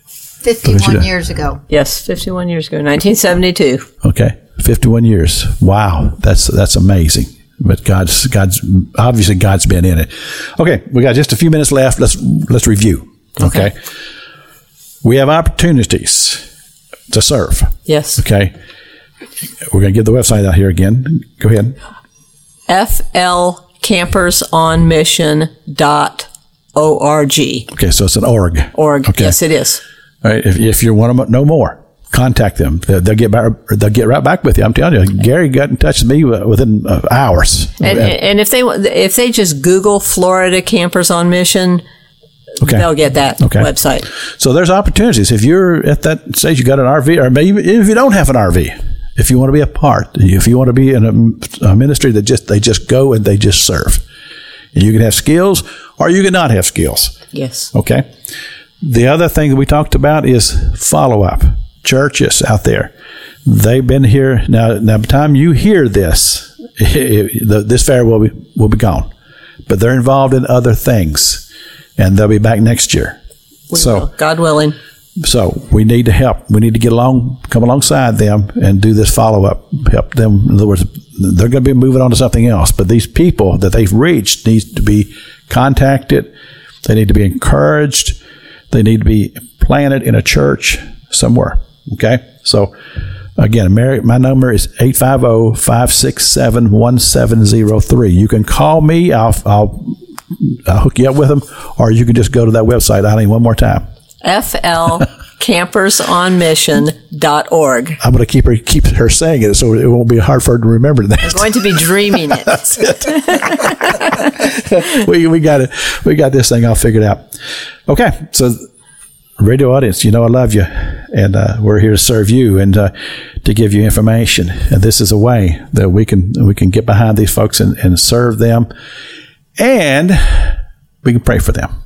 51 years ago. Yes, 51 years ago, 1972. Okay, 51 years. Wow, that's that's amazing. But God's God's obviously God's been in it. Okay, we got just a few minutes left. Let's let's review. Okay. okay. We have opportunities to serve. Yes. Okay. We're going to get the website out here again. Go ahead. FL campersonmission.org. Okay, so it's an org. Org. Okay. Yes, it is. All right. If, if you want to know more, contact them. They'll, they'll get back. They'll get right back with you. I'm telling you. Gary got in touch with me within uh, hours. And, and if they if they just Google Florida Campers on Mission. Okay. They'll get that okay. website. So there's opportunities. If you're at that stage, you got an RV, or maybe if you don't have an RV, if you want to be a part, if you want to be in a, a ministry that just they just go and they just serve, and you can have skills or you can not have skills. Yes. Okay. The other thing that we talked about is follow up. Churches out there, they've been here now. Now, by the time you hear this, this fair will be will be gone, but they're involved in other things, and they'll be back next year. We so, will, God willing. So we need to help. We need to get along, come alongside them, and do this follow up. Help them. In other words, they're going to be moving on to something else. But these people that they've reached needs to be contacted. They need to be encouraged. They need to be planted in a church somewhere. Okay. So again, my number is 850-567-1703. You can call me. I'll, I'll, I'll hook you up with them, or you can just go to that website. I need one more time. flcampersonmission.org. I'm going to keep her keep her saying it, so it won't be hard for her to remember that. I'm going to be dreaming it. it. we we got it. We got this thing all figured out. Okay, so radio audience, you know I love you, and uh, we're here to serve you and uh, to give you information. And this is a way that we can we can get behind these folks and, and serve them, and we can pray for them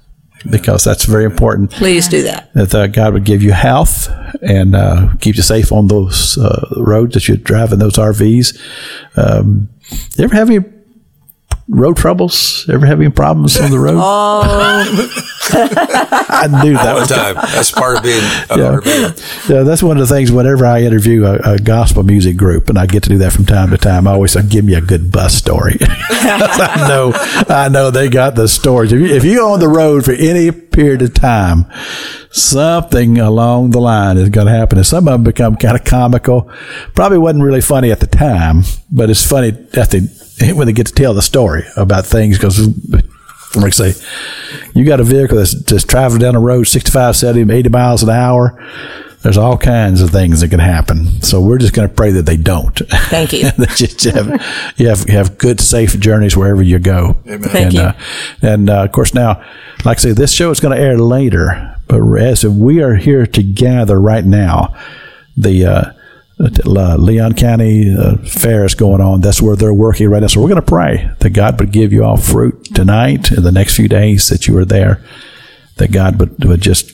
because that's very important. Please do that. That uh, God would give you health and uh, keep you safe on those uh, roads that you drive in those RVs. Um, you ever have any road troubles? Ever have any problems on the road? I knew that All the was time. That's part of being a yeah. RV. yeah, that's one of the things. Whenever I interview a, a gospel music group, and I get to do that from time to time, I always say, "Give me a good bus story." I know, I know they got the stories. If you, if you're on the road for any period of time, something along the line is going to happen, and some of them become kind of comical. Probably wasn't really funny at the time, but it's funny at the when they get to tell the story about things because. Like I say, you got a vehicle that's just traveling down the road 65, 70, 80 miles an hour. There's all kinds of things that can happen. So we're just going to pray that they don't. Thank you. that you have, you have, have good, safe journeys wherever you go. Amen. Thank and, you. Uh, and uh, of course, now, like I say, this show is going to air later, but as we are here to gather right now, the uh, uh, Leon County uh, Fair is going on. That's where they're working right now. So we're going to pray that God would give you all fruit tonight and the next few days that you are there, that God would, would just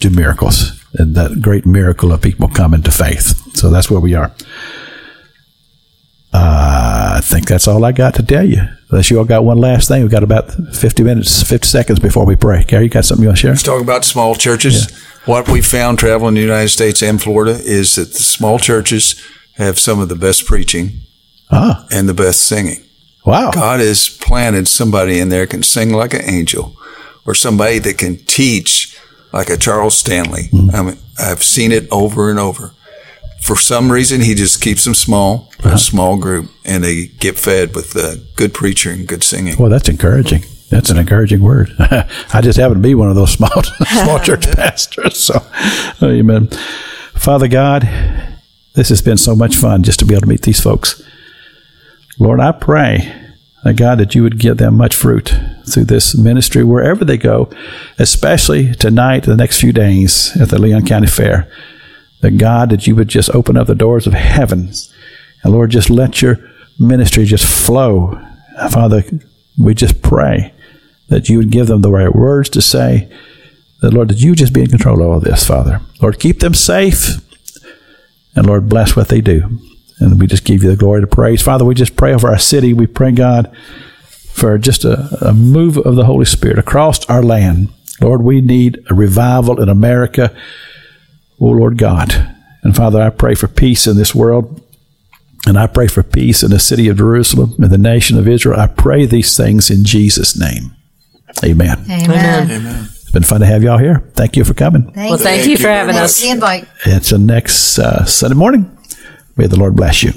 do miracles and that great miracle of people coming to faith. So that's where we are. I think that's all I got to tell you. Unless you all got one last thing, we've got about 50 minutes, 50 seconds before we pray. Gary, you got something you want to share? Let's talk about small churches. What we found traveling the United States and Florida is that the small churches have some of the best preaching Ah, and the best singing. wow. God has planted somebody in there can sing like an angel, or somebody that can teach like a Charles Stanley. I mean, I've seen it over and over. For some reason, he just keeps them small, a small group, and they get fed with uh, good preacher and good singing. Well, that's encouraging. That's an encouraging word. I just happen to be one of those small small church pastors. So, amen. Father God, this has been so much fun just to be able to meet these folks. Lord, I pray, God, that you would give them much fruit through this ministry wherever they go, especially tonight, the next few days at the Leon County Fair. That God, that you would just open up the doors of heaven. And Lord, just let your ministry just flow. Father, we just pray that you would give them the right words to say. That, Lord, that you just be in control of all this, Father. Lord, keep them safe. And Lord, bless what they do. And we just give you the glory to praise. Father, we just pray over our city. We pray, God, for just a, a move of the Holy Spirit across our land. Lord, we need a revival in America. Oh, Lord God. And Father, I pray for peace in this world. And I pray for peace in the city of Jerusalem and the nation of Israel. I pray these things in Jesus' name. Amen. Amen. Amen. It's been fun to have y'all here. Thank you for coming. Thank Well, thank you for having us. The invite. It's the next uh, Sunday morning. May the Lord bless you.